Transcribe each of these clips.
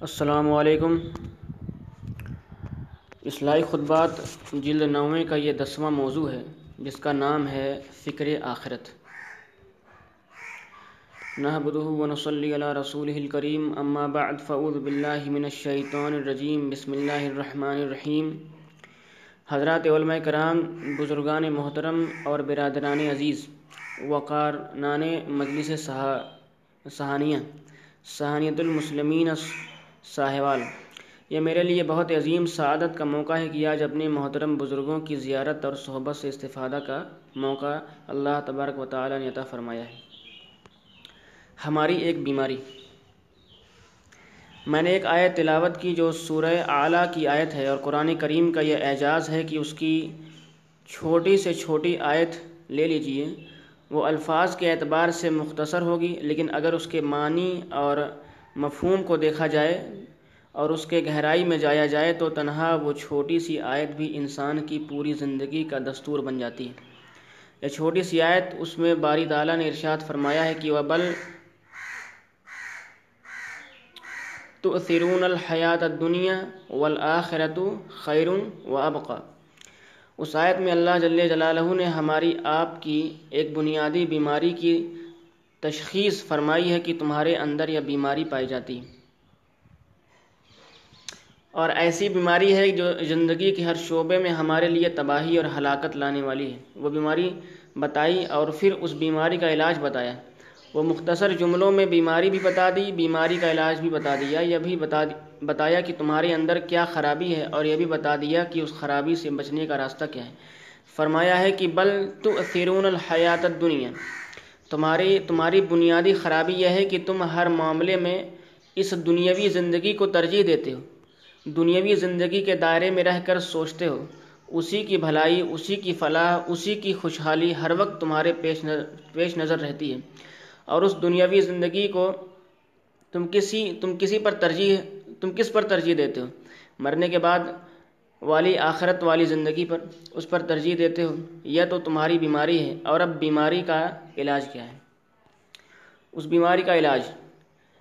السلام علیکم۔ اصلاحی خطبات جلد نویں کا یہ دسواں موضوع ہے، جس کا نام ہے فکر آخرت۔ نحمده ونصلي على رسوله الكريم اما بعد، فاعوذ بالله من الشیطان الرجیم، بسم اللہ الرحمن الرحیم۔ حضرات علماء کرام، بزرگان محترم اور برادران عزیز وقار نان مجلس سہانیہ سہانیت المسلمین ساہوال یہ میرے لیے بہت عظیم سعادت کا موقع ہے کہ آج اپنے محترم بزرگوں کی زیارت اور صحبت سے استفادہ کا موقع اللہ تبارک و تعالی نے عطا فرمایا ہے۔ ہماری ایک بیماری۔ میں نے ایک آیت تلاوت کی جو سورہ اعلیٰ کی آیت ہے اور قرآن کریم کا یہ اعجاز ہے کہ اس کی چھوٹی سے چھوٹی آیت لے لیجیے۔ وہ الفاظ کے اعتبار سے مختصر ہوگی، لیکن اگر اس کے معنی اور مفہوم کو دیکھا جائے اور اس کے گہرائی میں جایا جائے تو تنہا وہ چھوٹی سی آیت بھی انسان کی پوری زندگی کا دستور بن جاتی ہے۔ یہ چھوٹی سی آیت اس میں باری تعالیٰ نے ارشاد فرمایا ہے کہ وہ بل تؤثرون الحیات الدنیا والآخرت خیر و ابقا اس آیت میں اللہ جل جلالہ نے ہماری آپ کی ایک بنیادی بیماری کی تشخیص فرمائی ہے کہ تمہارے اندر یہ بیماری پائی جاتی۔ اور ایسی بیماری ہے جو زندگی کے ہر شعبے میں ہمارے لیے تباہی اور ہلاکت لانے والی ہے۔ وہ بیماری بتائی اور پھر اس بیماری کا علاج بتایا۔ وہ مختصر جملوں میں بیماری بھی بتا دی، بیماری کا علاج بھی بتا دیا۔ یہ بھی بتا بتایا کہ تمہارے اندر کیا خرابی ہے اور یہ بھی بتا دیا کہ اس خرابی سے بچنے کا راستہ کیا ہے۔ فرمایا ہے کہ بل تو الحیات دنیا تمہاری تمہاری بنیادی خرابی یہ ہے کہ تم ہر معاملے میں اس دنیاوی زندگی کو ترجیح دیتے ہو۔ دنیاوی زندگی کے دائرے میں رہ کر سوچتے ہو۔ اسی کی بھلائی، اسی کی فلاح، اسی کی خوشحالی ہر وقت تمہارے پیش نظر پیش نظر رہتی ہے۔ اور اس دنیاوی زندگی کو تم کسی تم کسی پر ترجیح تم کس پر ترجیح دیتے ہو؟ مرنے کے بعد والی آخرت والی زندگی پر اس پر ترجیح دیتے ہو یہ تو تمہاری بیماری ہے اور اب بیماری کا علاج کیا ہے؟ اس بیماری کا علاج۔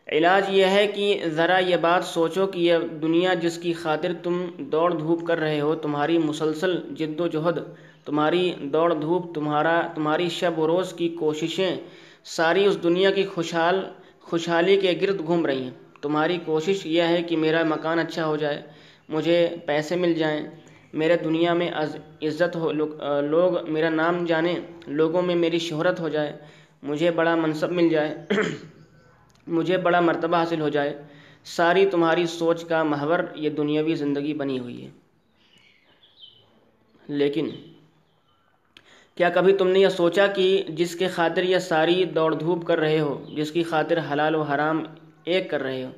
علاج یہ ہے کہ ذرا یہ بات سوچو کہ یہ دنیا جس کی خاطر تم دوڑ دھوپ کر رہے ہو، تمہاری مسلسل جد و جہد، تمہاری دوڑ دھوپ، تمہارا، تمہاری شب و روز کی کوششیں، ساری اس دنیا کی خوشحال، خوشحالی کے گرد گھوم رہی ہیں۔ تمہاری کوشش یہ ہے کہ میرا مکان اچھا ہو جائے مجھے پیسے مل جائیں۔ میرے دنیا میں عزت ہو، لوگ میرا نام جانیں لوگوں میں میری شہرت ہو جائے، مجھے بڑا منصب مل جائے، مجھے بڑا مرتبہ حاصل ہو جائے۔ ساری تمہاری سوچ کا محور یہ دنیاوی زندگی بنی ہوئی ہے۔ لیکن، کیا کبھی تم نے یہ سوچا کہ جس کے خاطر یہ ساری دوڑ دھوپ کر رہے ہو، جس کی خاطر حلال و حرام ایک کر رہے ہو،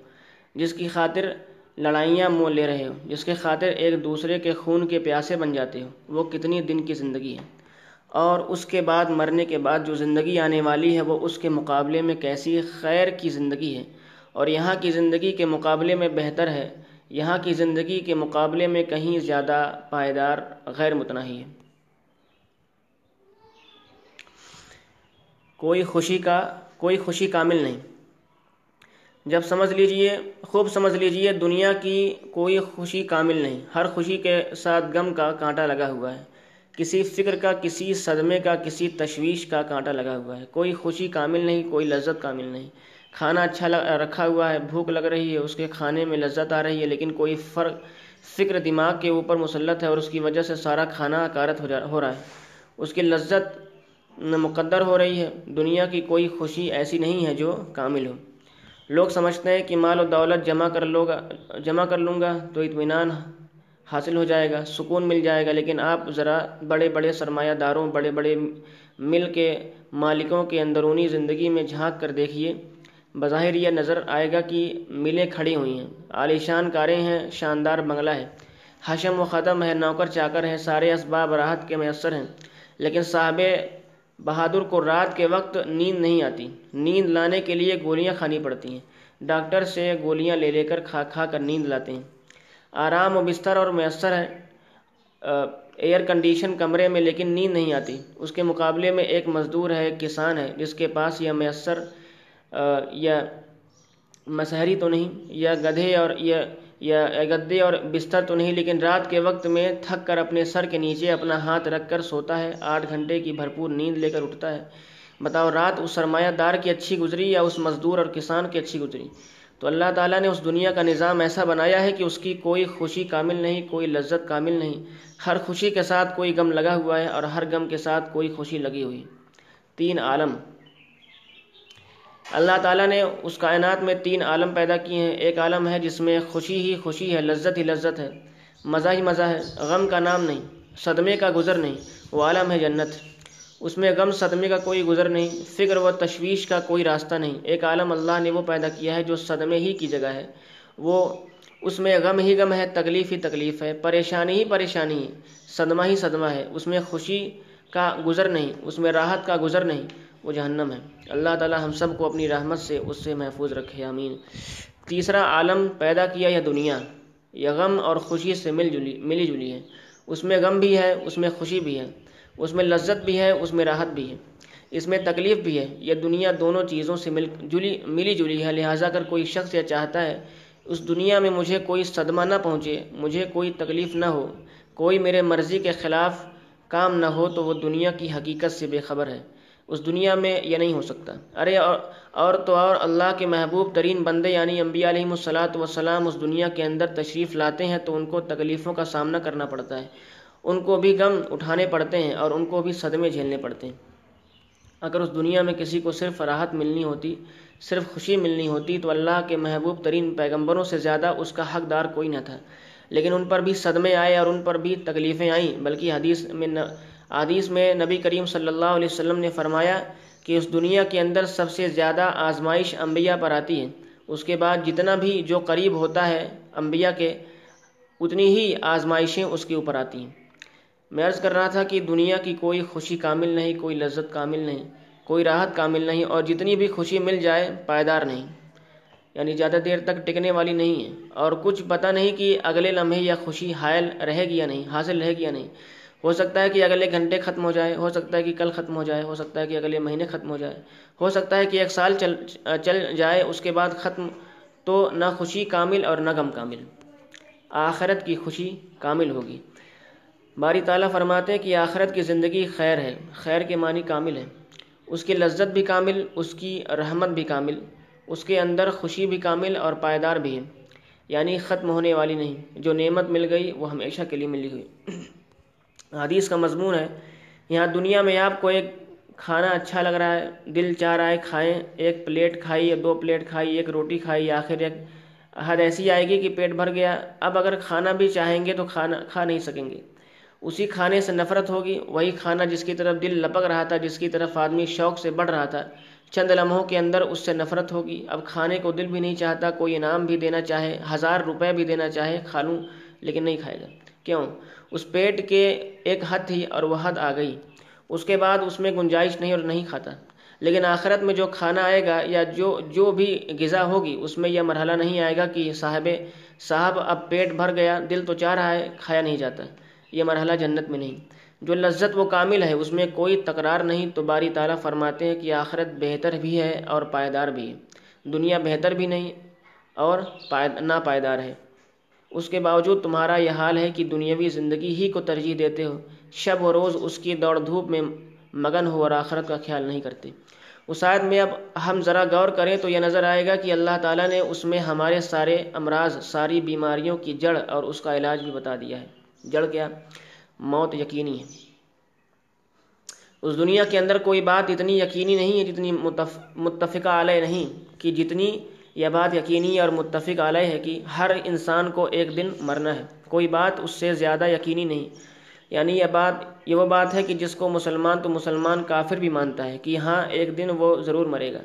جس کی خاطر لڑائیاں مول لے رہے ہو، جس کے خاطر ایک دوسرے کے خون کے پیاسے بن جاتے ہو، وہ کتنی دن کی زندگی ہے؟ اور اس کے بعد مرنے کے بعد جو زندگی آنے والی ہے، وہ اس کے مقابلے میں کیسی خیر کی زندگی ہے؟ اور یہاں کی زندگی کے مقابلے میں بہتر ہے، یہاں کی زندگی کے مقابلے میں کہیں زیادہ پائیدار غیر متناہی ہے۔ کوئی خوشی کا، کوئی خوشی کامل نہیں۔ جب سمجھ لیجیے، خوب سمجھ لیجیے، دنیا کی کوئی خوشی کامل نہیں۔ ہر خوشی کے ساتھ غم کا کانٹا لگا ہوا ہے۔ کسی فکر کا، کسی صدمے کا، کسی تشویش کا کانٹا لگا ہوا ہے۔ کوئی خوشی کامل نہیں، کوئی لذت کامل نہیں۔ کھانا اچھا رکھا ہوا ہے، بھوک لگ رہی ہے، اس کے کھانے میں لذت آ رہی ہے، لیکن کوئی فرق، فکر دماغ کے اوپر مسلط ہے اور اس کی وجہ سے سارا کھانا اکارت ہو رہا ہے۔ اس کی لذت مقدر ہو رہی ہے۔ دنیا کی کوئی خوشی ایسی نہیں ہے جو کامل ہو۔ لوگ سمجھتے ہیں کہ مال و دولت جمع کر لو گا جمع کر لوں گا تو اطمینان حاصل ہو جائے گا، سکون مل جائے گا۔ لیکن آپ ذرا بڑے بڑے سرمایہ داروں، بڑے بڑے مل کے مالکوں کے اندرونی زندگی میں جھانک کر دیکھیے، بظاہر یہ نظر آئے گا کہ ملیں کھڑی ہوئی ہیں۔ عالیشان کاریں ہیں، شاندار بنگلہ ہے۔ حشم و ختم ہے، نوکر چاکر ہیں، سارے اسباب راحت کے میسر ہیں۔ لیکن صاحب بہادر کو رات کے وقت نیند نہیں آتی۔ نیند لانے کے لیے گولیاں کھانی پڑتی ہیں۔ ڈاکٹر سے گولیاں لے لے کر کھا کھا کر نیند لاتے ہیں۔ آرام و بستر اور میسر ہے ایئر کنڈیشن کمرے میں، لیکن نیند نہیں آتی۔ اس کے مقابلے میں ایک مزدور ہے، ایک کسان ہے، جس کے پاس یہ میسر یا مسحری تو نہیں، یا گدھے اور یا یا گدے اور بستر تو نہیں، لیکن رات کے وقت میں تھک کر اپنے سر کے نیچے اپنا ہاتھ رکھ کر سوتا ہے۔ آٹھ گھنٹے کی بھرپور نیند لے کر اٹھتا ہے۔ بتاؤ، رات اس سرمایہ دار کی اچھی گزری یا اس مزدور اور کسان کی اچھی گزری؟ تو اللہ تعالیٰ نے اس دنیا کا نظام ایسا بنایا ہے کہ اس کی کوئی خوشی کامل نہیں، کوئی لذت کامل نہیں۔ ہر خوشی کے ساتھ کوئی غم لگا ہوا ہے اور ہر غم کے ساتھ کوئی خوشی لگی ہوئی۔ تین عالم۔ اللہ تعالیٰ نے اس کائنات میں تین عالم پیدا کیے ہیں۔ ایک عالم ہے جس میں خوشی ہی خوشی ہے، لذت ہی لذت ہے۔ مزہ ہی مزہ ہے۔ غم کا نام نہیں، صدمے کا گزر نہیں۔ وہ عالم ہے جنت۔ اس میں غم، صدمے کا کوئی گزر نہیں۔ فکر و تشویش کا کوئی راستہ نہیں۔ ایک عالم اللہ نے وہ پیدا کیا ہے جو صدمے ہی کی جگہ ہے۔ وہ اس میں غم ہی غم ہے، تکلیف ہی تکلیف ہے۔ پریشانی ہی پریشانی ہے۔ صدمہ ہی صدمہ ہے۔ اس میں خوشی کا گزر نہیں، اس میں راحت کا گزر نہیں۔ وہ جہنم ہے۔ اللہ تعالی ہم سب کو اپنی رحمت سے اس سے محفوظ رکھے امین تیسرا عالم پیدا کیا یہ دنیا، یہ غم اور خوشی سے مل جلی، ملی جلی ہے۔ اس میں غم بھی ہے، اس میں خوشی بھی ہے۔ اس میں لذت بھی ہے، اس میں راحت بھی ہے۔ اس میں تکلیف بھی ہے۔ یہ دنیا دونوں چیزوں سے مل جلی، ملی جلی ہے۔ لہٰذا کر کوئی شخص یہ چاہتا ہے، اس دنیا میں مجھے کوئی صدمہ نہ پہنچے، مجھے کوئی تکلیف نہ ہو، کوئی میرے مرضی کے خلاف کام نہ ہو، تو وہ دنیا کی حقیقت سے بے خبر ہے۔ اس دنیا میں یہ نہیں ہو سکتا۔ ارے، اور اور تو اور اللہ کے محبوب ترین بندے یعنی انبیاء علیہ الصلاۃ وسلام اس دنیا کے اندر تشریف لاتے ہیں تو ان کو تکلیفوں کا سامنا کرنا پڑتا ہے۔ ان کو بھی غم اٹھانے پڑتے ہیں اور ان کو بھی صدمے جھیلنے پڑتے ہیں۔ اگر اس دنیا میں کسی کو صرف راحت ملنی ہوتی، صرف خوشی ملنی ہوتی، تو اللہ کے محبوب ترین پیغمبروں سے زیادہ اس کا حقدار کوئی نہ تھا۔ لیکن ان پر بھی صدمے آئے اور ان پر بھی تکلیفیں آئیں، بلکہ حدیث میں حدیث میں نبی کریم صلی اللہ علیہ وسلم نے فرمایا کہ اس دنیا کے اندر سب سے زیادہ آزمائش انبیاء پر آتی ہے۔ اس کے بعد جتنا بھی جو قریب ہوتا ہے انبیاء کے، اتنی ہی آزمائشیں اس کے اوپر آتی ہیں۔ میں عرض کر رہا تھا کہ دنیا کی کوئی خوشی کامل نہیں، کوئی لذت کامل نہیں، کوئی راحت کامل نہیں اور جتنی بھی خوشی مل جائے پائیدار نہیں۔ یعنی زیادہ دیر تک ٹکنے والی نہیں ہے۔ اور کچھ پتہ نہیں کہ اگلے لمحے یا خوشی حائل رہے گی یا نہیں، حاصل رہے گی یا نہیں۔ ہو سکتا ہے کہ اگلے گھنٹے ختم ہو جائے، ہو سکتا ہے کہ کل ختم ہو جائے، ہو سکتا ہے کہ اگلے مہینے ختم ہو جائے، ہو سکتا ہے کہ ایک سال چل چل جائے، اس کے بعد ختم، تو نہ خوشی کامل اور نہ غم کامل۔ آخرت کی خوشی کامل ہوگی۔ باری تعالیٰ فرماتے ہیں کہ آخرت کی زندگی خیر ہے، خیر کے معنی کامل ہے اس کی لذت بھی کامل، اس کی رحمت بھی کامل، اس کے اندر خوشی بھی کامل اور پائیدار بھی ہے یعنی ختم ہونے والی نہیں، جو نعمت مل گئی، وہ ہمیشہ کے لیے ملی ہوئی۔ حدیث کا مضمون ہے، یہاں دنیا میں آپ کو ایک کھانا اچھا لگ رہا ہے، دل چاہ رہا ہے، کھائیں، ایک پلیٹ کھائی یا دو پلیٹ کھائی، ایک روٹی کھائی آخر ایک حد ایسی آئے گی کہ پیٹ بھر گیا۔ اب اگر کھانا بھی چاہیں گے تو کھانا، کھا نہیں سکیں گے۔ اسی کھانے سے نفرت ہوگی، وہی کھانا جس کی طرف دل لپک رہا تھا، جس کی طرف آدمی شوق سے بڑھ رہا تھا۔ چند لمحوں کے اندر اس سے نفرت ہوگی۔ اب کھانے کو دل بھی نہیں چاہتا، کوئی انعام بھی دینا چاہے، ہزار روپے بھی دینا چاہے، کھا لوں لیکن نہیں کھائے گا۔ کیوں؟ اس پیٹ کے ایک حد تھی اور وہ حد آ گئی۔ اس کے بعد اس میں گنجائش نہیں اور نہیں کھاتا۔ لیکن آخرت میں جو کھانا آئے گا یا جو جو بھی غذا ہوگی، اس میں یہ مرحلہ نہیں آئے گا کہ صاحب صاحب اب پیٹ بھر گیا، دل تو چاہ رہا ہے، کھایا نہیں جاتا۔ یہ مرحلہ جنت میں نہیں۔ جو لذت وہ کامل ہے، اس میں کوئی تکرار نہیں۔ تو باری تعالیٰ فرماتے ہیں کہ آخرت بہتر بھی ہے اور پائیدار بھی ہے۔ دنیا بہتر بھی نہیں اور نا پائیدار ہے۔ اس کے باوجود تمہارا یہ حال ہے کہ دنیاوی زندگی ہی کو ترجیح دیتے ہو۔ شب و روز اس کی دوڑ دھوپ میں مگن ہو اور آخرت کا خیال نہیں کرتے۔ اس آیت میں اب ہم ذرا غور کریں تو یہ نظر آئے گا کہ اللہ تعالیٰ نے اس میں ہمارے سارے امراض، ساری بیماریوں کی جڑ اور اس کا علاج بھی بتا دیا ہے۔ جڑ کیا؟ موت یقینی ہے۔ اس دنیا کے اندر کوئی بات اتنی یقینی نہیں ہے جتنی متفقہ علیہ نہیں، کہ جتنی یہ بات یقینی اور متفق علیہ ہے کہ ہر انسان کو ایک دن مرنا ہے۔ کوئی بات اس سے زیادہ یقینی نہیں۔ یعنی یہ بات، یہ وہ بات ہے کہ جس کو مسلمان تو مسلمان کافر بھی مانتا ہے کہ ہاں ایک دن وہ ضرور مرے گا۔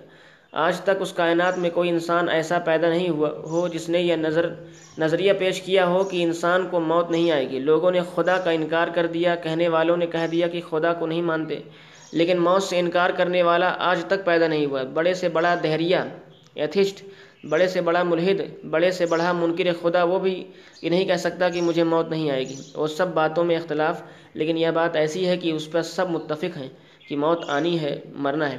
آج تک اس کائنات میں کوئی انسان ایسا پیدا نہیں ہوا ہو جس نے یہ نظر، نظریہ پیش کیا ہو کہ انسان کو موت نہیں آئے گی۔ لوگوں نے خدا کا انکار کر دیا، کہنے والوں نے کہہ دیا کہ خدا کو نہیں مانتے۔ لیکن موت سے انکار کرنے والا آج تک پیدا نہیں ہوا۔ بڑے سے بڑا دہریہ ایتھسٹ بڑے سے بڑا ملحد، بڑے سے بڑا منکر خدا، وہ بھی یہ نہیں کہہ سکتا کہ مجھے موت نہیں آئے گی۔ اور سب باتوں میں اختلاف، لیکن یہ بات ایسی ہے کہ اس پر سب متفق ہیں کہ موت آنی ہے، مرنا ہے۔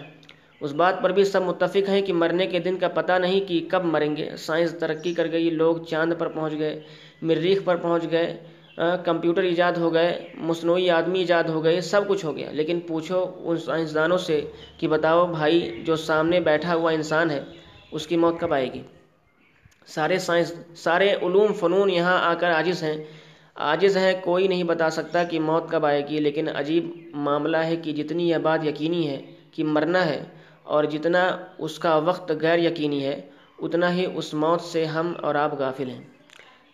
اس بات پر بھی سب متفق ہیں کہ مرنے کے دن کا پتہ نہیں کہ کب مریں گے۔ سائنس ترقی کر گئی، لوگ چاند پر پہنچ گئے، مریخ پر پہنچ گئے کمپیوٹر ایجاد ہو گئے، مصنوعی آدمی ایجاد ہو گئے، سب کچھ ہو گیا۔ لیکن پوچھو ان سائنسدانوں سے کہ بتاؤ بھائی جو سامنے بیٹھا ہوا انسان ہے اس کی موت کب آئے گی؟ سارے سائنس، سارے علوم، فنون یہاں آ کر عاجز ہیں۔ عاجز ہیں، کوئی نہیں بتا سکتا کہ موت کب آئے گی، لیکن عجیب معاملہ ہے کہ جتنی یہ بات یقینی ہے کہ مرنا ہے اور جتنا اس کا وقت غیر یقینی ہے، اتنا ہی اس موت سے ہم اور آپ غافل ہیں۔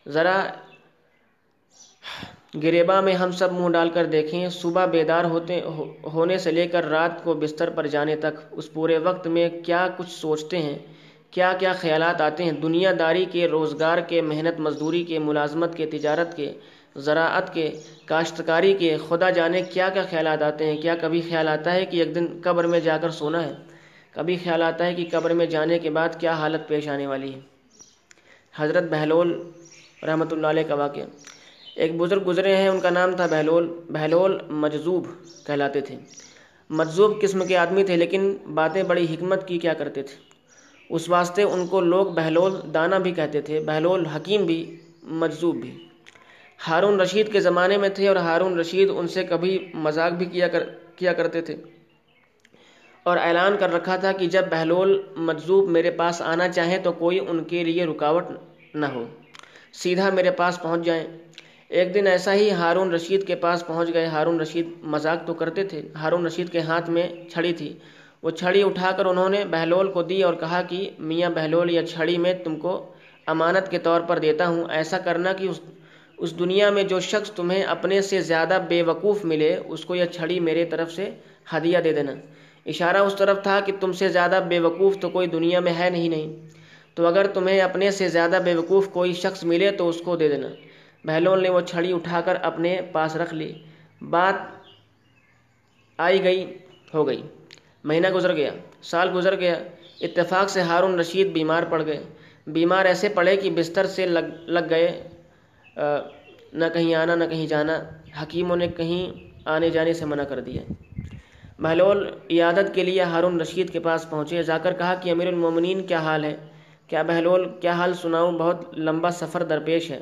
ذرا گریبا میں ہم سب منہ ڈال کر دیکھیں، صبح بیدار ہوتے ہونے سے لے کر رات کو بستر پر جانے تک اس پورے وقت میں کیا کچھ سوچتے ہیں؟ کیا کیا خیالات آتے ہیں؟ دنیا داری کے، روزگار کے، محنت مزدوری کے، ملازمت کے، تجارت کے، زراعت کے، کاشتکاری کے، خدا جانے کیا کیا خیالات آتے ہیں؟ کیا کبھی خیال آتا ہے کہ ایک دن قبر میں جا کر سونا ہے؟ کبھی خیال آتا ہے کہ قبر میں جانے کے بعد کیا حالت پیش آنے والی ہے؟ حضرت بہلول رحمۃ اللہ علیہ کا واقعہ۔ ایک بزرگ گزرے ہیں، ان کا نام تھا بہلول بہلول مجذوب کہلاتے تھے۔ مجذوب قسم کے آدمی تھے، لیکن باتیں بڑی حکمت کی کیا کرتے تھے۔ اس واسطے ان کو لوگ بہلول دانا بھی کہتے تھے، بہلول حکیم بھی، مجذوب بھی۔ ہارون رشید کے زمانے میں تھے اور ہارون رشید ان سے کبھی مذاق بھی کیا کر، کیا کرتے تھے۔ اور اعلان کر رکھا تھا کہ جب بہلول مجذوب میرے پاس آنا چاہیں تو کوئی ان کے لیے رکاوٹ نہ ہو۔ سیدھا میرے پاس پہنچ جائیں۔ ایک دن ایسا ہی ہارون رشید کے پاس پہنچ گئے۔ ہارون رشید مذاق تو کرتے تھے، ہارون رشید کے ہاتھ میں چھڑی تھی۔ وہ چھڑی اٹھا کر انہوں نے بہلول کو دی اور کہا کہ میاں بہلول یا چھڑی میں تم کو امانت کے طور پر دیتا ہوں۔ ایسا کرنا کہ اس اس دنیا میں جو شخص تمہیں اپنے سے زیادہ بے وقوف ملے، اس کو یہ چھڑی میرے طرف سے ہدیہ دے دینا۔ اشارہ اس طرف تھا کہ تم سے زیادہ بے وقوف تو کوئی دنیا میں ہے نہیں نہیں۔ تو اگر تمہیں اپنے سے زیادہ بے وقوف کوئی شخص ملے تو اس کو دے دینا۔ بہلول نے وہ چھڑی اٹھا کر اپنے پاس رکھ لی۔ بات آئی گئی، ہو گئی۔ مہینہ گزر گیا، سال گزر گیا، اتفاق سے ہارون رشید بیمار پڑ گئے۔ بیمار ایسے پڑے کہ بستر سے لگ لگ گئے۔ نہ کہیں آنا، نہ کہیں جانا۔ حکیموں نے کہیں آنے جانے سے منع کر دیا۔ بہلول عیادت کے لیے ہارون رشید کے پاس پہنچے۔ جا کر کہا کہ امیر المومنین، کیا حال ہے؟ کیا بہلول، کیا حال سناؤں؟ بہت لمبا سفر درپیش ہے۔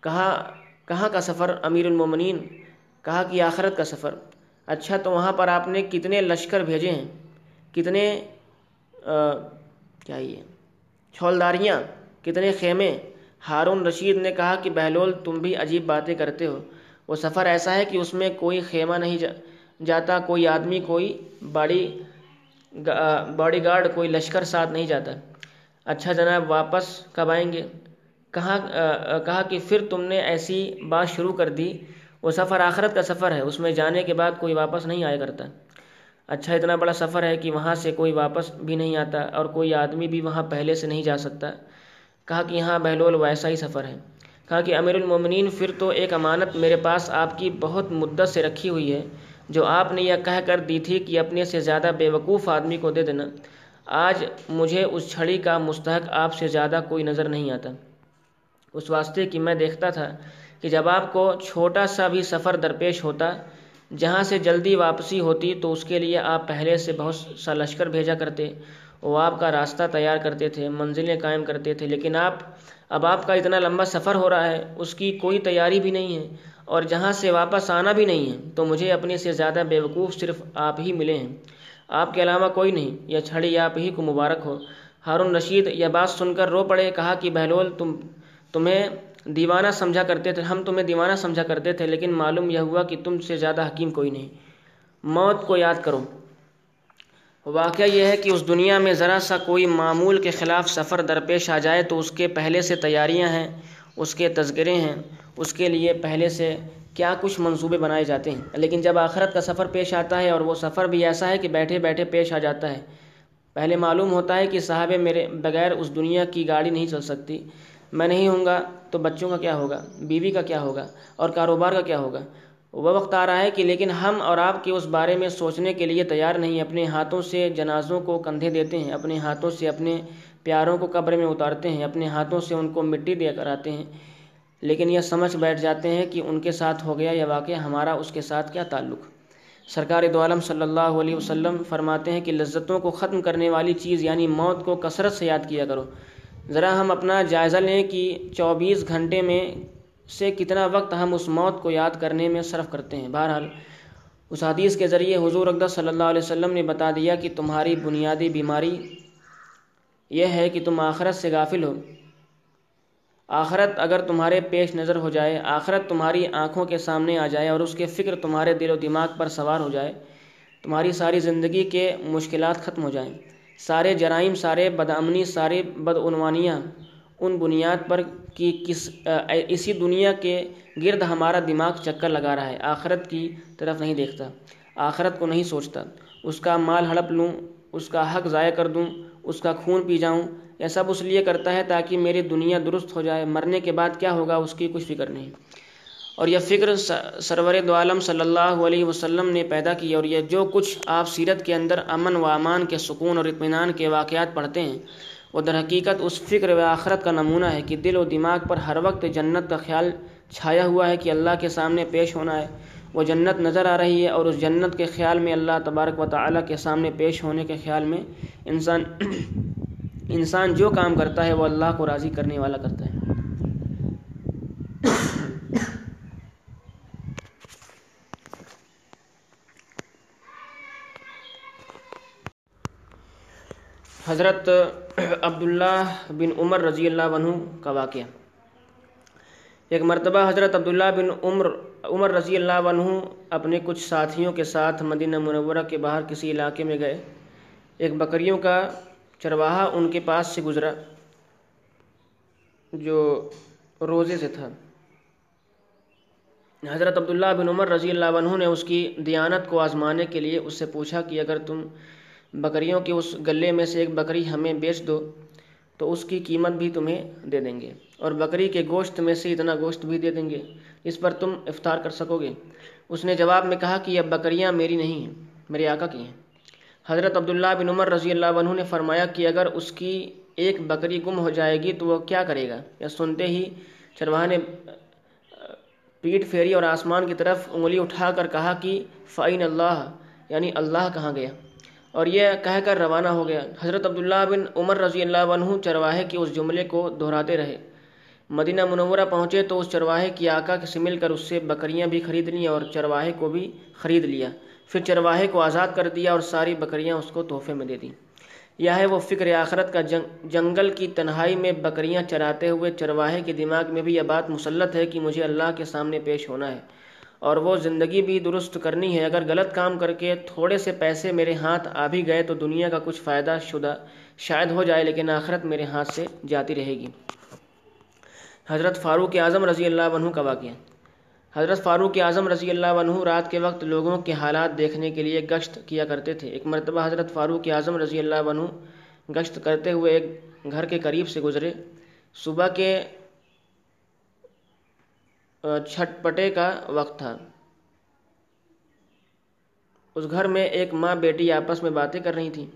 کہا کہاں کا سفر امیر المومنین؟ کہا کہ آخرت کا سفر۔ اچھا تو وہاں پر آپ نے کتنے لشکر بھیجے ہیں؟ کتنے کیا یہ؟ چھولداریاں، کتنے خیمے؟ ہارون رشید نے کہا کہ بہلول، تم بھی عجیب باتیں کرتے ہو۔ وہ سفر ایسا ہے کہ اس میں کوئی خیمہ نہیں جا، جاتا، کوئی آدمی، کوئی باڑی باڈی گارڈ، کوئی لشکر ساتھ نہیں جاتا۔ اچھا جناب، واپس کب آئیں گے؟ کہاں کہا کہ پھر تم نے ایسی بات شروع کر دی وہ سفر آخرت کا سفر ہے، اس میں جانے کے بعد کوئی واپس نہیں آیا کرتا۔ اچھا اتنا بڑا سفر ہے کہ وہاں سے کوئی واپس بھی نہیں آتا اور کوئی آدمی بھی وہاں پہلے سے نہیں جا سکتا۔ کہا کہ یہاں بہلول ویسا ہی سفر ہے۔ کہا کہ امیر المومنین، پھر تو ایک امانت میرے پاس آپ کی بہت مدت سے رکھی ہوئی ہے، جو آپ نے یہ کہہ کر دی تھی کہ اپنے سے زیادہ بے وقوف آدمی کو دے دینا۔ آج مجھے اس چھڑی کا مستحق آپ سے زیادہ کوئی نظر نہیں آتا۔ اس واسطے کہ میں دیکھتا تھا کہ جب آپ کو چھوٹا سا بھی سفر درپیش ہوتا، جہاں سے جلدی واپسی ہوتی، تو اس کے لیے آپ پہلے سے بہت سا لشکر بھیجا کرتے، وہ آپ کا راستہ تیار کرتے تھے، منزلیں قائم کرتے تھے، لیکن آپ، اب آپ کا اتنا لمبا سفر ہو رہا ہے، اس کی کوئی تیاری بھی نہیں ہے، اور جہاں سے واپس آنا بھی نہیں ہے، تو مجھے اپنے سے زیادہ بیوقوف صرف آپ ہی ملے ہیں۔ آپ کے علاوہ کوئی نہیں یہ چھڑی آپ ہی کو مبارک ہو۔ ہارون رشید یہ بات سن کر رو پڑے، کہا کہ بہلول، تم، تمہیں دیوانہ سمجھا کرتے تھے، ہم تمہیں دیوانہ سمجھا کرتے تھے، لیکن معلوم یہ ہوا کہ تم سے زیادہ حکیم کوئی نہیں۔ موت کو یاد کرو۔ واقعہ یہ ہے کہ اس دنیا میں ذرا سا کوئی معمول کے خلاف سفر درپیش آ جائے تو اس کے پہلے سے تیاریاں ہیں، اس کے تذکرے ہیں، اس کے لیے پہلے سے کیا کچھ منصوبے بنائے جاتے ہیں۔ لیکن جب آخرت کا سفر پیش آتا ہے اور وہ سفر بھی ایسا ہے کہ بیٹھے بیٹھے پیش آ جاتا ہے، پہلے معلوم ہوتا ہے کہ صاحب میرے بغیر اس دنیا کی گاڑی نہیں چل سکتی۔ میں نہیں ہوں گا تو بچوں کا کیا ہوگا؟ بیوی کا کیا ہوگا؟ اور کاروبار کا کیا ہوگا؟ وہ وقت آ رہا ہے کہ لیکن ہم اور آپ کے اس بارے میں سوچنے کے لیے تیار نہیں، اپنے ہاتھوں سے جنازوں کو کندھے دیتے ہیں، اپنے ہاتھوں سے اپنے پیاروں کو قبر میں اتارتے ہیں، اپنے ہاتھوں سے ان کو مٹی دے کر آتے ہیں۔ لیکن یہ سمجھ بیٹھ جاتے ہیں کہ ان کے ساتھ ہو گیا یہ واقعہ، ہمارا اس کے ساتھ کیا تعلق؟ سرکار دو عالم صلی اللہ علیہ وسلم فرماتے ہیں کہ لذتوں کو ختم کرنے والی چیز یعنی موت کو کثرت سے یاد کیا کرو۔ ذرا ہم اپنا جائزہ لیں کہ چوبیس گھنٹے میں سے کتنا وقت ہم اس موت کو یاد کرنے میں صرف کرتے ہیں۔ بہرحال، اس حدیث کے ذریعے حضور اقدس صلی اللہ علیہ وسلم نے بتا دیا کہ تمہاری بنیادی بیماری یہ ہے کہ تم آخرت سے غافل ہو۔ آخرت اگر تمہارے پیش نظر ہو جائے، آخرت تمہاری آنکھوں کے سامنے آ جائے اور اس کے فکر تمہارے دل و دماغ پر سوار ہو جائے، تمہاری ساری زندگی کے مشکلات ختم ہو جائیں۔ سارے جرائم، سارے بدامنی، سارے بدعنوانیاں ان بنیاد پر کہ کس اسی دنیا کے گرد ہمارا دماغ چکر لگا رہا ہے۔ آخرت کی طرف نہیں دیکھتا، آخرت کو نہیں سوچتا۔ اس کا مال ہڑپ لوں، اس کا حق ضائع کر دوں، اس کا خون پی جاؤں، یہ سب اس لیے کرتا ہے تاکہ میری دنیا درست ہو جائے۔ مرنے کے بعد کیا ہوگا؟ اس کی کچھ فکر نہیں۔ اور یہ فکر سرور دو عالم صلی اللہ علیہ وسلم نے پیدا کی اور یہ جو کچھ آپ سیرت کے اندر امن و امان کے سکون اور اطمینان کے واقعات پڑھتے ہیں، وہ در حقیقت اس فکر و آخرت کا نمونہ ہے کہ دل و دماغ پر ہر وقت جنت کا خیال چھایا ہوا ہے کہ اللہ کے سامنے پیش ہونا ہے۔ وہ جنت نظر آ رہی ہے اور اس جنت کے خیال میں اللہ تبارک و تعالیٰ کے سامنے پیش ہونے کے خیال میں انسان انسان جو کام کرتا ہے وہ اللہ کو راضی کرنے والا کرتا ہے۔ حضرت عبداللہ بن عمر رضی اللہ عنہ کا واقعہ۔ ایک مرتبہ حضرت عبداللہ بن عمر عمر رضی اللہ عنہ اپنے کچھ ساتھیوں کے ساتھ مدینہ منورہ کے باہر کسی علاقے میں گئے۔ ایک بکریوں کا چرواہا ان کے پاس سے گزرا، جو روزے سے تھا۔ حضرت عبداللہ بن عمر رضی اللہ عنہ نے اس کی دیانت کو آزمانے کے لیے اس سے پوچھا کہ اگر تم بکریوں کے اس گلے میں سے ایک بکری ہمیں بیچ دو، تو اس کی قیمت بھی تمہیں دے دیں گے۔ اور بکری کے گوشت میں سے اتنا گوشت بھی دے دیں گے، اس پر تم افطار کر سکو گے۔ اس نے جواب میں کہا کہ اب بکریاں میری نہیں ہیں، میرے آقا کی ہیں۔ حضرت عبداللہ بن عمر رضی اللہ عنہ نے فرمایا کہ اگر اس کی ایک بکری گم ہو جائے گی تو وہ کیا کرے گا؟ یا سنتے ہی چرواہ نے پیٹ پھیری اور آسمان کی طرف انگلی اٹھا کر کہا کہ فعین اللہ یعنی اللہ کہاں گیا؟ اور یہ کہہ کر روانہ ہو گیا۔ حضرت عبداللہ بن عمر رضی اللہ عنہ چرواہے کی اس جملے کو دہراتے رہے۔ مدینہ منورہ پہنچے تو اس چرواہے کی آقا سے مل کر اس سے بکریاں بھی خرید لیں اور چرواہے کو بھی خرید لیا۔ پھر چرواہے کو آزاد کر دیا اور ساری بکریاں اس کو تحفے میں دے دیں۔ یہ ہے وہ فکر آخرت کا جنگل کی تنہائی میں بکریاں چراتے ہوئے چرواہے کے دماغ میں بھی یہ بات مسلط ہے کہ مجھے اللہ کے سامنے پیش ہونا ہے۔ اور وہ زندگی بھی درست کرنی ہے۔ اگر غلط کام کر کے تھوڑے سے پیسے میرے ہاتھ آ بھی گئے تو دنیا کا کچھ فائدہ شدہ شاید ہو جائے، لیکن آخرت میرے ہاتھ سے جاتی رہے گی۔ حضرت فاروق اعظم رضی اللہ عنہ کا واقعہ۔ حضرت فاروق اعظم رضی اللہ عنہ رات کے وقت لوگوں کے حالات دیکھنے کے لیے گشت کیا کرتے تھے۔ ایک مرتبہ حضرت فاروق اعظم رضی اللہ عنہ گشت کرتے ہوئے ایک گھر کے قریب سے گزرے۔ صبح کے چھٹ پٹے کا وقت تھا۔ اس گھر میں ایک ماں بیٹی آپس میں باتیں کر رہی تھیں۔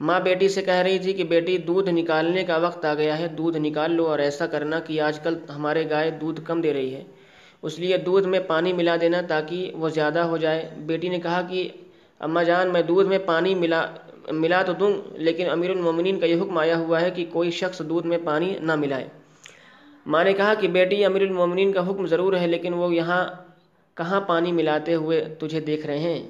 ماں بیٹی سے کہہ رہی تھی کہ بیٹی، دودھ نکالنے کا وقت آ گیا ہے، دودھ نکال لو اور ایسا کرنا کہ آج کل ہمارے گائے دودھ کم دے رہی ہے۔ اس لیے دودھ میں پانی ملا دینا تاکہ وہ زیادہ ہو جائے۔ بیٹی نے کہا کہ اماں جان، میں دودھ میں پانی ملا ملا تو دوں، لیکن امیر المومنین کا یہ حکم آیا ہوا ہے کہ کوئی شخص دودھ میں پانی نہ ملائے۔ ماں نے کہا کہ بیٹی، امیر المومنین کا حکم ضرور ہے، لیکن وہ یہاں کہاں پانی ملاتے ہوئے تجھے دیکھ رہے ہیں؟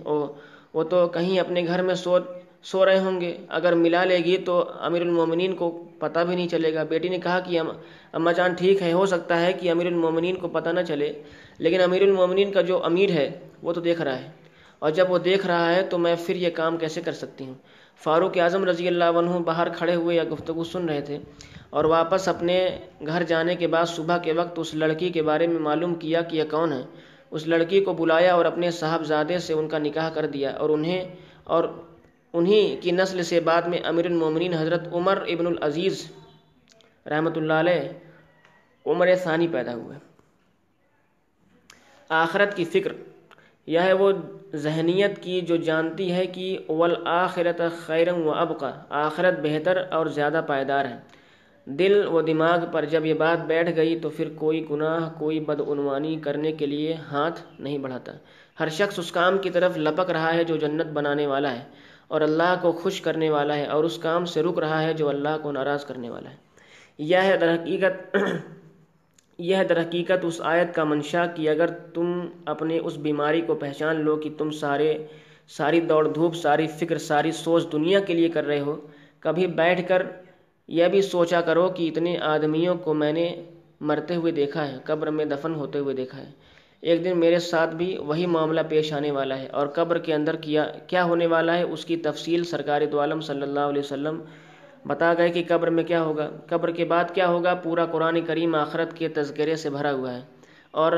وہ تو کہیں اپنے گھر میں سو سو رہے ہوں گے۔ اگر ملا لے گی تو امیر المومنین کو پتہ بھی نہیں چلے گا۔ بیٹی نے کہا کہ اماں جان، ٹھیک ہے، ہو سکتا ہے کہ امیر المومنین کو پتہ نہ چلے، لیکن امیر المومنین کا جو امیر ہے، وہ تو دیکھ رہا ہے۔ اور جب وہ دیکھ رہا ہے تو میں پھر یہ کام کیسے کر سکتی ہوں؟ فاروق اعظم رضی اللہ عنہ باہر کھڑے ہوئے یا گفتگو سن رہے تھے۔ اور واپس اپنے گھر جانے کے بعد صبح کے وقت اس لڑکی کے بارے میں معلوم کیا کہ یہ کون ہے۔ اس لڑکی کو بلایا اور اپنے صاحبزادے سے ان کا نکاح کر دیا اور انہیں، اور انہی کی نسل سے بعد میں امیر المومنین حضرت عمر ابن العزیز رحمۃ اللہ علیہ عمر ثانی پیدا ہوئے۔ آخرت کی فکر، یہ ہے وہ ذہنیت کی جو جانتی ہے کہ والآخرت خیرم و ابقا، آخرت بہتر اور زیادہ پائیدار ہے۔ دل و دماغ پر جب یہ بات بیٹھ گئی تو پھر کوئی گناہ، کوئی بدعنوانی کرنے کے لیے ہاتھ نہیں بڑھاتا۔ ہر شخص اس کام کی طرف لپک رہا ہے جو جنت بنانے والا ہے اور اللہ کو خوش کرنے والا ہے اور اس کام سے رک رہا ہے جو اللہ کو ناراض کرنے والا ہے۔ یہ ہے در حقیقت، یہ ہے در حقیقت اس آیت کا منشا کہ اگر تم اپنے اس بیماری کو پہچان لو کہ تم سارے، ساری دوڑ دھوپ، ساری فکر، ساری سوچ دنیا کے لیے کر رہے ہو، کبھی بیٹھ کر یہ بھی سوچا کرو کہ اتنے آدمیوں کو میں نے مرتے ہوئے دیکھا ہے، قبر میں دفن ہوتے ہوئے دیکھا ہے۔ ایک دن میرے ساتھ بھی وہی معاملہ پیش آنے والا ہے اور قبر کے اندر کیا کیا ہونے والا ہے اس کی تفصیل سرکار دعالم صلی اللہ علیہ وسلم بتا گئے کہ قبر میں کیا ہوگا۔ قبر کے بعد کیا ہوگا؟ پورا قرآن کریم آخرت کے تذکرے سے بھرا ہوا ہے۔ اور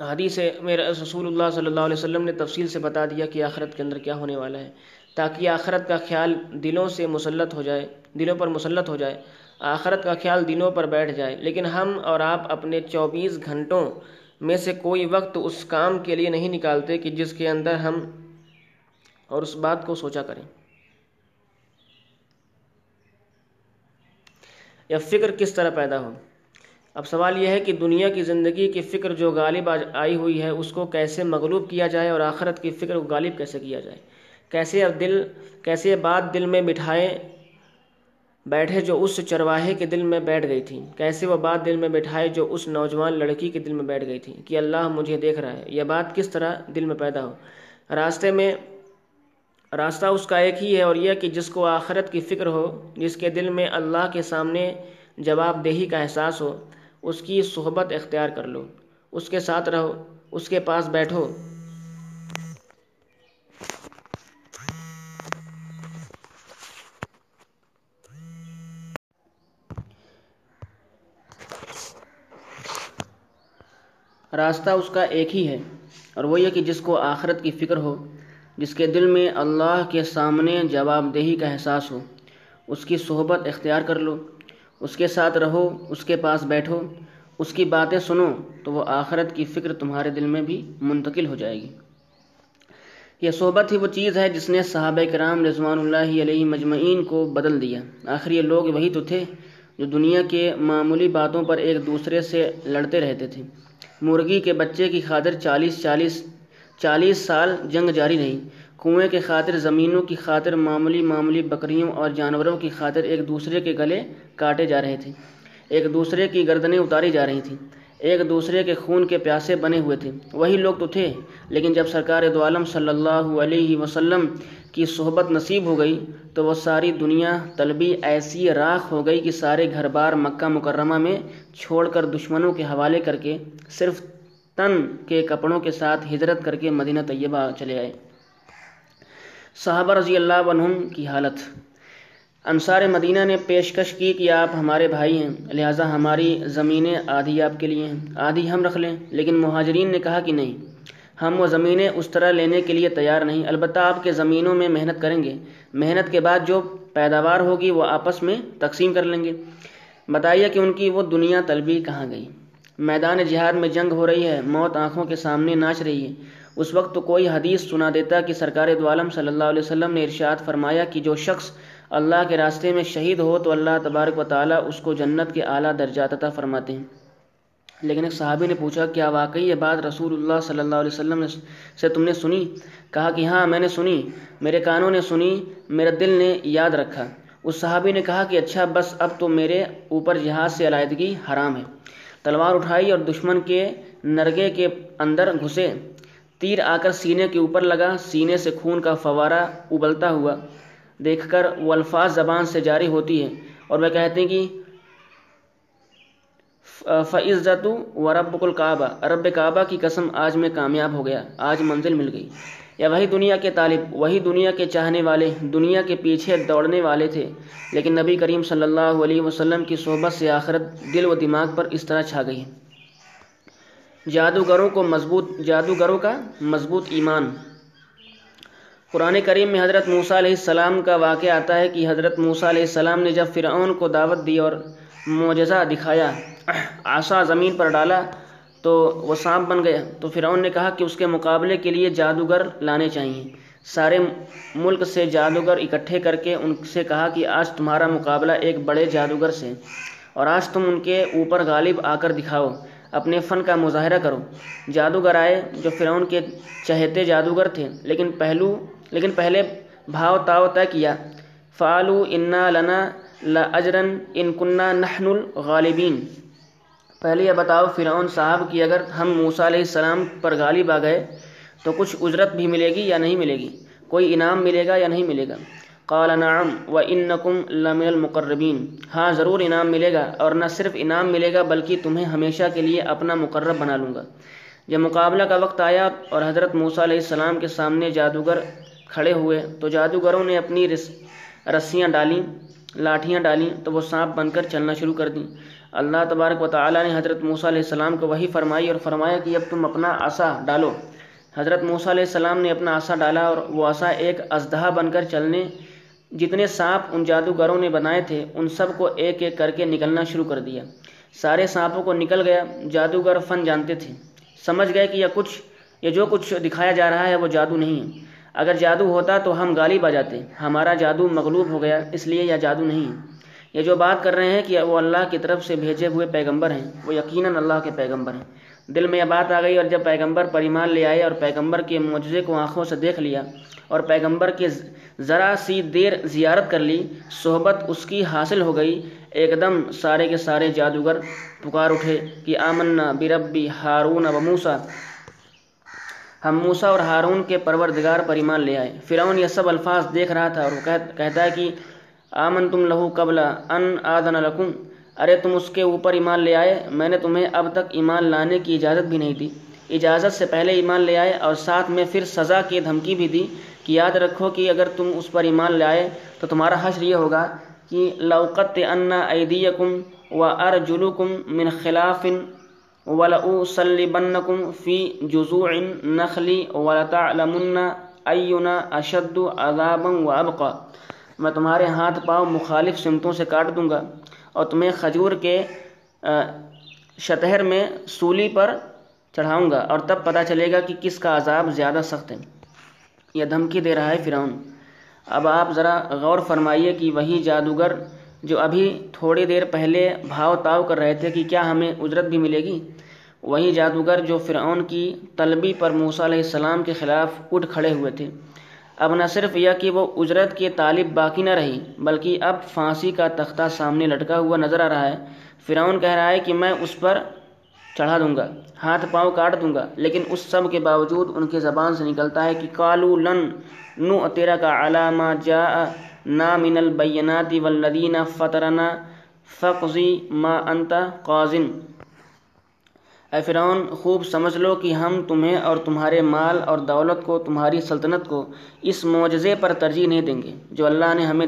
حدیث میرے رسول اللہ صلی اللہ علیہ وسلم نے تفصیل سے بتا دیا کہ آخرت کے اندر کیا ہونے والا ہے۔ تاکہ آخرت کا خیال دلوں سے مسلط ہو جائے، دلوں پر مسلط ہو جائے۔ آخرت کا خیال دنوں پر بیٹھ جائے۔ لیکن ہم اور آپ اپنے چوبیس گھنٹوں میں سے کوئی وقت اس کام کے لیے نہیں نکالتے کہ جس کے اندر ہم اور اس بات کو سوچا کریں۔ یا فکر کس طرح پیدا ہو؟ اب سوال یہ ہے کہ دنیا کی زندگی کی فکر جو غالب آئی ہوئی ہے، اس کو کیسے مغلوب کیا جائے اور آخرت کی فکر کو غالب کیسے کیا جائے؟ کیسے اب دل، کیسے بات دل میں بٹھائے، بیٹھے جو اس چرواہے کے دل میں بیٹھ گئی تھی۔ کیسے وہ بات دل میں بیٹھائے جو اس نوجوان لڑکی کے دل میں بیٹھ گئی تھی کہ اللہ مجھے دیکھ رہا ہے۔ یہ بات کس طرح دل میں پیدا ہو؟ راستے میں، راستہ اس کا ایک ہی ہے اور یہ کہ جس کو آخرت کی فکر ہو، جس کے دل میں اللہ کے سامنے جواب دہی کا احساس ہو، اس کی صحبت اختیار کر لو۔ اس کے ساتھ رہو، اس کے پاس بیٹھو۔ راستہ اس کا ایک ہی ہے، اور وہ یہ کہ جس کو آخرت کی فکر ہو، جس کے دل میں اللہ کے سامنے جواب دہی کا احساس ہو، اس کی صحبت اختیار کر لو، اس کے ساتھ رہو، اس کے پاس بیٹھو، اس کی باتیں سنو، تو وہ آخرت کی فکر تمہارے دل میں بھی منتقل ہو جائے گی۔ یہ صحبت ہی وہ چیز ہے جس نے صحابہ کرام رضوان اللہ علیہ مجمعین کو بدل دیا۔ آخر یہ لوگ وہی تو تھے جو دنیا کے معمولی باتوں پر ایک دوسرے سے لڑتے رہتے تھے۔ مرغی کے بچے کی خاطر چالیس چالیس چالیس سال جنگ جاری رہی۔ کنویں کے خاطر زمینوں کی خاطر معمولی معمولی بکریوں اور جانوروں کی خاطر ایک دوسرے کے گلے کاٹے جا رہے تھے۔ ایک دوسرے کی گردنیں اتاری جا رہی تھیں۔ ایک دوسرے کے خون کے پیاسے بنے ہوئے تھے۔ وہی لوگ تو تھے، لیکن جب سرکار دو عالم صلی اللہ علیہ وسلم کی صحبت نصیب ہو گئی، تو وہ ساری دنیا طلبی ایسی راکھ ہو گئی کہ سارے گھر بار مکہ مکرمہ میں چھوڑ کر دشمنوں کے حوالے کر کے صرف تن کے کپڑوں کے ساتھ ہجرت کر کے مدینہ طیبہ چلے آئے۔ صحابہ رضی اللہ عنہم کی حالت۔ انصار مدینہ نے پیشکش کی کہ آپ ہمارے بھائی ہیں، لہٰذا ہماری زمینیں آدھی آپ کے لیے ہیں۔ آدھی ہم رکھ لیں، لیکن مہاجرین نے کہا کہ نہیں۔ ہم وہ زمینیں اس طرح لینے کے لیے تیار نہیں، البتہ آپ کے زمینوں میں محنت کریں گے۔ محنت کے بعد جو پیداوار ہوگی وہ آپس میں تقسیم کر لیں گے۔ بتائیے کہ ان کی وہ دنیا طلبی کہاں گئی؟ میدان جہاد میں جنگ ہو رہی ہے، موت آنکھوں کے سامنے ناچ رہی ہے۔ اس وقت تو کوئی حدیث سنا دیتا کہ سرکار دعالم صلی اللہ علیہ وسلم نے ارشاد فرمایا کہ جو شخص اللہ کے راستے میں شہید ہو تو اللہ تبارک و تعالیٰ اس کو جنت کے اعلیٰ درجات عطا فرماتے ہیں۔ لیکن ایک صحابی نے پوچھا، کیا واقعی یہ بات رسول اللہ صلی اللہ علیہ وسلم سے تم نے سنی؟ کہا کہ ہاں میں نے سنی، میرے کانوں نے سنی میرے دل نے یاد رکھا۔ اس صحابی نے کہا کہ اچھا بس اب تو میرے اوپر جہاز سے علیحدگی حرام ہے۔ تلوار اٹھائی اور دشمن کے نرگے کے اندر گھسے۔ تیر آ کر سینے کے اوپر لگا، سینے سے خون کا فوارہ ابلتا ہوا۔ دیکھ کر وہ الفاظ زبان سے جاری ہوتی ہے اور وہ کہتے ہیں کہ فعزت و رب الکعبہ رب کعبہ کی قسم آج میں کامیاب ہو گیا، آج منزل مل گئی۔ یا وہی دنیا کے طالب، وہی دنیا کے چاہنے والے، دنیا کے پیچھے دوڑنے والے تھے۔ لیکن نبی کریم صلی اللہ علیہ وسلم کی صحبت سے آخرت دل و دماغ پر اس طرح چھا گئی۔ جادوگروں کو مضبوط، جادوگروں کا مضبوط ایمان۔ قرآن کریم میں حضرت موسیٰ علیہ السلام کا واقعہ آتا ہے کہ حضرت موسیٰ علیہ السلام نے جب فرعون کو دعوت دی اور معجزہ دکھایا، آسا زمین پر ڈالا تو وہ سانپ بن گیا۔ تو فرعون نے کہا کہ اس کے مقابلے کے لیے جادوگر لانے چاہیے۔ سارے ملک سے جادوگر اکٹھے کر کے ان سے کہا کہ آج تمہارا مقابلہ ایک بڑے جادوگر سے اور آج تم ان کے اوپر غالب آ کر دکھاؤ، اپنے فن کا مظاہرہ کرو۔ جادوگر آئے جو فرعون کے چہتے جادوگر تھے، لیکن پہلو لیکن پہلے بھاؤ تاؤ طے کیا۔ فعلو انا لنا لاجرن ان کنہ نحن الغالبین۔ پہلے یہ بتاؤ فرعون صاحب کہ اگر ہم موسیٰ علیہ السلام پر غالب آ گئے تو کچھ اجرت بھی ملے گی یا نہیں ملے گی؟ کوئی انعام ملے گا یا نہیں ملے گا؟ قال نعم و انکم لمن المقربین۔ ہاں ضرور انعام ملے گا اور نہ صرف انعام ملے گا بلکہ تمہیں ہمیشہ کے لیے اپنا مقرب بنا لوں گا۔ جب مقابلہ کا وقت آیا اور حضرت موسیٰ علیہ السلام کے سامنے جادوگر کھڑے ہوئے تو جادوگروں نے اپنی رس، رسیاں ڈالیں لاٹھیاں ڈالیں تو وہ سانپ بن کر چلنا شروع کر دیں۔ اللہ تبارک و تعالیٰ نے حضرت موسیٰ علیہ السلام کو وہی فرمائی اور فرمایا کہ اب تم اپنا عصا ڈالو۔ حضرت موسیٰ علیہ السلام نے اپنا عصا ڈالا اور وہ عصا ایک ازدہا بن کر چلنے، جتنے سانپ ان جادوگروں نے بنائے تھے، ان سب کو ایک ایک کر کے نکلنا شروع کر دیا۔ سارے سانپوں کو نکل گیا، جادوگر فن جانتے تھے۔ سمجھ گئے کہ یہ کچھ، یہ جو کچھ دکھایا جا رہا ہے، وہ جادو نہیں ہے۔ اگر جادو ہوتا تو ہم غالب آ جاتے ہمارا جادو مغلوب ہو گیا، اس لیے یہ جادو نہیں۔ ہے یہ جو بات کر رہے ہیں کہ وہ اللہ کی طرف سے بھیجے ہوئے پیغمبر ہیں، وہ یقیناً اللہ کے پیغمبر ہیں۔ دل میں یہ بات آ گئی اور جب پیغمبر پر ایمان لے آئے اور پیغمبر کے معجزے کو آنکھوں سے دیکھ لیا اور پیغمبر کے ذرا سی دیر زیارت کر لی، صحبت اس کی حاصل ہو گئی۔ ایک دم سارے کے سارے جادوگر پکار اٹھے کہ آمنا بربی ہارون و موسا ہم موسا اور ہارون کے پروردگار پر ایمان لے آئے۔ فرعون یہ سب الفاظ دیکھ رہا تھا اور وہ کہتا ہے کہ آمن تم لہو قبل ان آدن لکم۔ ارے تم اس کے اوپر ایمان لے آئے، میں نے تمہیں اب تک ایمان لانے کی اجازت بھی نہیں دی۔ اجازت سے پہلے ایمان لے آئے اور ساتھ میں پھر سزا کی دھمکی بھی دی کہ یاد رکھو کہ اگر تم اس پر ایمان لے آئے تو تمہارا حشر یہ ہوگا کہ لوقت انا ایدیکم و ارجلکم من خلاف ولأصلبنکم فی جزوع النخل ولتعلمن اینا اشد عذابا و ابقا میں تمہارے ہاتھ پاؤں مخالف سمتوں سے کاٹ دوں گا اور تمہیں کھجور کے شتہر میں سولی پر چڑھاؤں گا اور تب پتہ چلے گا کہ کس کا عذاب زیادہ سخت ہے۔ یہ دھمکی دے رہا ہے فرعون۔ اب آپ ذرا غور فرمائیے کہ وہی جادوگر جو ابھی تھوڑی دیر پہلے بھاؤ تاؤ کر رہے تھے کہ کیا ہمیں اجرت بھی ملے گی، وہی جادوگر جو فرعون کی طلبی پر موسیٰ علیہ السلام کے خلاف اٹھ کھڑے ہوئے تھے۔ اب نہ صرف یہ کہ وہ اجرت کے طالب باقی نہ رہی، بلکہ اب پھانسی کا تختہ سامنے لٹکا ہوا نظر آ رہا ہے۔ فرعون کہہ رہا ہے کہ میں اس پر چڑھا دوں گا، ہاتھ پاؤں کاٹ دوں گا، لیکن اس سب کے باوجود ان کے زبان سے نکلتا ہے کہ کالو لن، نو تیرا کا علامہ جا نا من البینات والذین فطرنا فقضی ما انت قازن اے فرعون، خوب سمجھ لو کہ ہم تمہیں اور تمہارے مال اور دولت کو، تمہاری سلطنت کو اس معجزے پر ترجیح نہیں دیں گے، جو اللہ نے ہمیں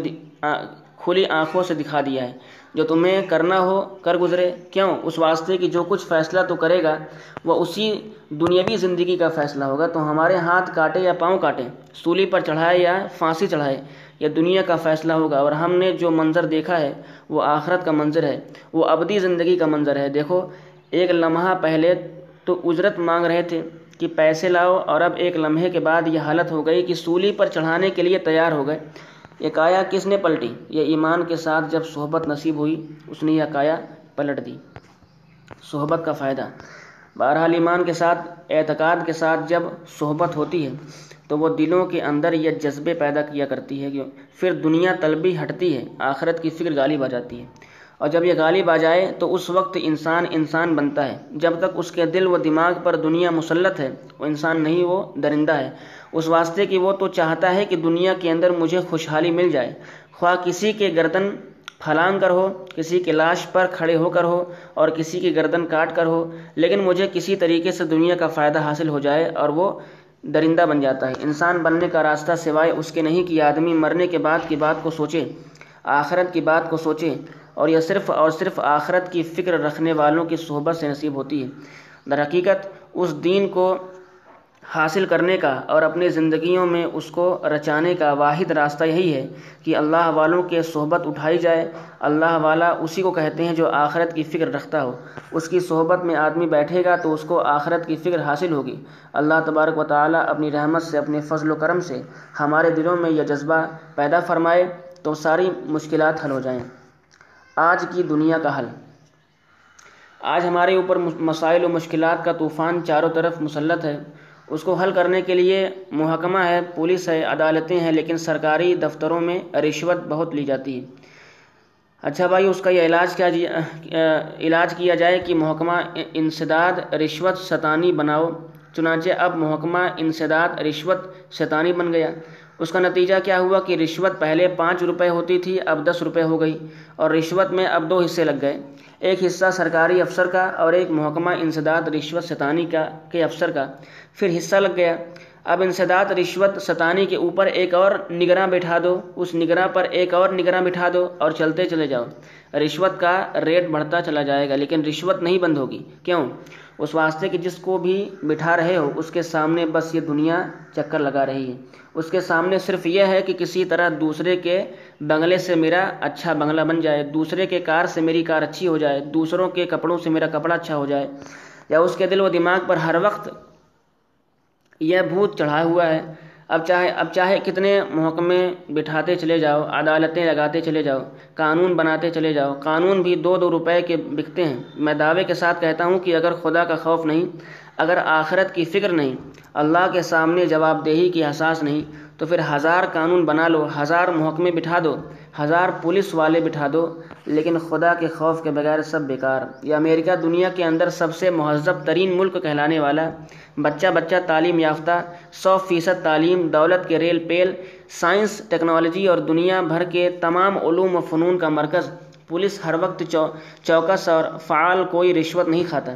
کھلی آنکھوں سے دکھا دیا ہے۔ جو تمہیں کرنا ہو، کر گزرے۔ کیوں؟ اس واسطے کہ جو کچھ فیصلہ تو کرے گا، وہ اسی دنیاوی زندگی کا فیصلہ ہوگا۔ تو ہمارے ہاتھ کاٹے یا پاؤں کاٹے، سولی پر چڑھائے یا پھانسی چڑھائے یا دنیا کا فیصلہ ہوگا اور ہم نے جو منظر دیکھا ہے، وہ آخرت کا منظر ہے، وہ ابدی زندگی کا منظر ہے۔ دیکھو، ایک لمحہ پہلے تو اجرت مانگ رہے تھے کہ پیسے لاؤ اور اب ایک لمحے کے بعد یہ حالت ہو گئی کہ سولی پر چڑھانے کے لیے تیار ہو گئے۔ یہ کایا کس نے پلٹی؟ یہ ایمان کے ساتھ جب صحبت نصیب ہوئی، اس نے یہ کایا پلٹ دی۔ صحبت کا فائدہ۔ بہرحال ایمان کے ساتھ، اعتقاد کے ساتھ جب صحبت ہوتی ہے، تو وہ دلوں کے اندر یہ جذبے پیدا کیا کرتی ہے کہ پھر دنیا طلبی ہٹتی ہے، آخرت کی فکر غالب آ جاتی ہے۔ اور جب یہ غالب آ جائے، تو اس وقت انسان انسان بنتا ہے۔ جب تک اس کے دل و دماغ پر دنیا مسلط ہے، وہ انسان نہیں، وہ درندہ ہے۔ اس واسطے کہ وہ تو چاہتا ہے کہ دنیا کے اندر مجھے خوشحالی مل جائے۔ خواہ کسی کے گردن پھلانگ کر ہو، کسی کے لاش پر کھڑے ہو کر ہو اور کسی کی گردن کاٹ کر ہو، لیکن مجھے کسی طریقے سے دنیا کا فائدہ حاصل ہو جائے اور وہ درندہ بن جاتا ہے۔ انسان بننے کا راستہ سوائے اس کے نہیں کہ آدمی مرنے کے بعد کی بات کو سوچے، آخرت کی بات کو سوچے، اور یہ صرف اور صرف آخرت کی فکر رکھنے والوں کی صحبت سے نصیب ہوتی ہے۔ در حقیقت، اس دین کو حاصل کرنے کا اور اپنی زندگیوں میں اس کو رچانے کا واحد راستہ یہی ہے کہ اللہ والوں کے صحبت اٹھائی جائے۔ اللہ والا اسی کو کہتے ہیں جو آخرت کی فکر رکھتا ہو۔ اس کی صحبت میں آدمی بیٹھے گا تو اس کو آخرت کی فکر حاصل ہوگی۔ اللہ تبارک و تعالیٰ اپنی رحمت سے، اپنے فضل و کرم سے ہمارے دلوں میں یہ جذبہ پیدا فرمائے تو ساری مشکلات حل ہو جائیں۔ آج کی دنیا کا حل۔ آج ہمارے اوپر مسائل و مشکلات کا طوفان چاروں طرف مسلط ہے۔ اس کو حل کرنے کے لیے محکمہ ہے، پولیس ہے، عدالتیں ہیں، لیکن سرکاری دفتروں میں رشوت بہت لی جاتی ہے۔ اچھا بھائی، اس کا یہ علاج کیا جی علاج کیا جائے کہ محکمہ انسداد رشوت ستانی بناؤ، چنانچہ اب محکمہ انسداد رشوت ستانی بن گیا۔ اس کا نتیجہ کیا ہوا کہ رشوت پہلے پانچ روپے ہوتی تھی، اب دس روپے ہو گئی اور رشوت میں اب دو حصے لگ گئے۔ ایک حصہ سرکاری افسر کا اور ایک محکمہ انسداد رشوت ستانی کا کے افسر کا۔ پھر حصہ لگ گیا۔ اب انسداد رشوت ستانی کے اوپر ایک اور نگراں بٹھا دو۔ اس نگراں پر ایک اور نگراں بٹھا دو اور چلتے چلے جاؤ۔ رشوت کا ریٹ بڑھتا چلا جائے گا، لیکن رشوت نہیں بند ہوگی۔ کیوں؟ اس واسطے کہ جس کو بھی بٹھا رہے ہو، اس کے سامنے بس یہ دنیا چکر لگا رہی ہے اس کے سامنے صرف یہ ہے کہ کسی طرح دوسرے کے بنگلے سے میرا اچھا بنگلہ بن جائے، دوسرے کے کار سے میری کار اچھی ہو جائے، دوسروں کے کپڑوں سے میرا کپڑا اچھا ہو جائے۔ یا اس کے دل و دماغ پر ہر وقت یہ بھوت چڑھا ہوا ہے اب چاہے اب چاہے کتنے محکمے بٹھاتے چلے جاؤ، عدالتیں لگاتے چلے جاؤ، قانون بناتے چلے جاؤ۔ قانون بھی دو دو روپے کے بکتے ہیں۔ میں دعوے کے ساتھ کہتا ہوں کہ اگر خدا کا خوف نہیں، اگر آخرت کی فکر نہیں، اللہ کے سامنے جواب دہی کی احساس نہیں تو پھر ہزار قانون بنا لو، ہزار محکمے بٹھا دو، ہزار پولیس والے بٹھا دو، لیکن خدا کے خوف کے بغیر سب بیکار۔ یہ امریکہ دنیا کے اندر سب سے مہذب ترین ملک کہلانے والا، بچہ بچہ تعلیم یافتہ، سو فیصد تعلیم، دولت کے ریل پیل، سائنس، ٹیکنالوجی اور دنیا بھر کے تمام علوم و فنون کا مرکز۔ پولیس ہر وقت چوکس اور فعال کوئی رشوت نہیں کھاتا۔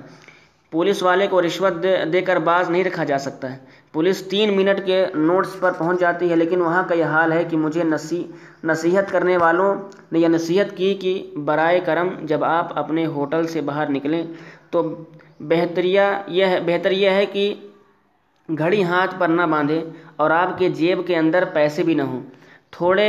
پولیس والے کو رشوت دے دے کر باز نہیں رکھا جا سکتا۔ ہے پولیس تین منٹ کے نوٹس پر پہنچ جاتی ہے، لیکن وہاں کا یہ حال ہے کہ مجھے نسی، نصیحت کرنے والوں نے یہ نصیحت کی کہ برائے کرم جب آپ اپنے ہوٹل سے باہر نکلیں تو بہتریہ یہ ہے، بہتر یہ ہے کہ گھڑی ہاتھ پر نہ باندھے اور آپ کے جیب کے اندر پیسے بھی نہ ہوں۔ تھوڑے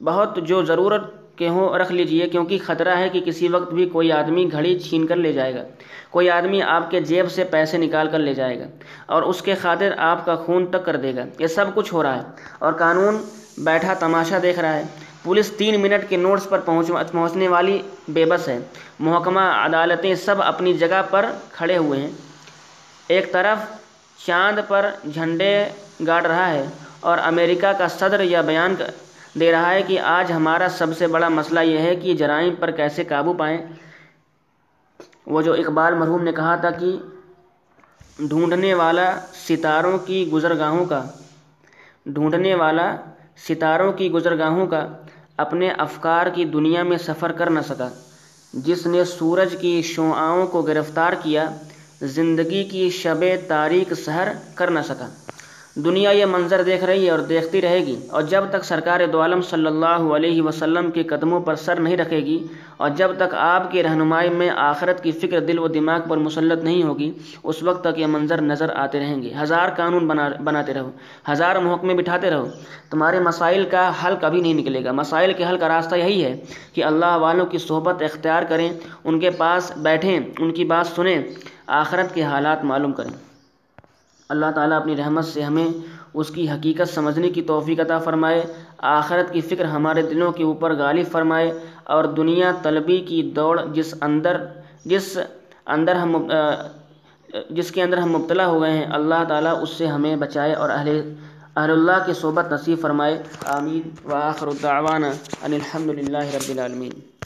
بہت جو ضرورت کے رکھ لیجیے، کیونکہ خطرہ ہے کہ کسی وقت بھی کوئی آدمی گھڑی چھین کر لے جائے گا۔ کوئی آدمی آپ کے جیب سے پیسے نکال کر لے جائے گا اور اس کے خاطر آپ کا خون تک کر دے گا۔ یہ سب کچھ ہو رہا ہے اور قانون بیٹھا تماشا دیکھ رہا ہے۔ پولیس تین منٹ کے نوٹس پر پہنچ پہنچنے والی بے بس ہے۔ محکمہ عدالتیں سب اپنی جگہ پر کھڑے ہوئے ہیں۔ ایک طرف چاند پر جھنڈے گاڑ رہا ہے اور امریکہ کا صدر یہ بیان دے رہا ہے کہ آج ہمارا سب سے بڑا مسئلہ یہ ہے کہ جرائم پر کیسے قابو پائیں۔ وہ جو اقبال مرحوم نے کہا تھا کہ ڈھونڈنے والا ستاروں کی گزرگاہوں کا، ڈھونڈنے والا ستاروں کی گزرگاہوں کا اپنے افکار کی دنیا میں سفر کر نہ سکا۔ جس نے سورج کی شعاؤں کو گرفتار کیا، زندگی کی شب تاریک سحر کر نہ سکا۔ دنیا یہ منظر دیکھ رہی ہے اور دیکھتی رہے گی۔ اور جب تک سرکار دو عالم صلی اللہ علیہ وسلم کے قدموں پر سر نہیں رکھے گی اور جب تک آپ کی رہنمائی میں آخرت کی فکر دل و دماغ پر مسلط نہیں ہوگی، اس وقت تک یہ منظر نظر آتے رہیں گے۔ ہزار قانون بنا بناتے رہو۔ ہزار محکمے بٹھاتے رہو۔ تمہارے مسائل کا حل کبھی نہیں نکلے گا۔ مسائل کے حل کا راستہ یہی ہے کہ اللہ والوں کی صحبت اختیار کریں، ان کے پاس بیٹھیں، ان کی بات سنیں، آخرت کے حالات معلوم کریں۔ اللہ تعالیٰ اپنی رحمت سے ہمیں اس کی حقیقت سمجھنے کی توفیق عطا فرمائے، آخرت کی فکر ہمارے دلوں کے اوپر غالب فرمائے اور دنیا طلبی کی دوڑ جس اندر جس اندر ہم جس کے اندر ہم مبتلا ہو گئے ہیں، اللہ تعالیٰ اس سے ہمیں بچائے اور اہل اہل اللہ کی صحبت نصیب فرمائے۔ آمین۔ وآخر الدعوانا ان الحمد للہ رب العالمین۔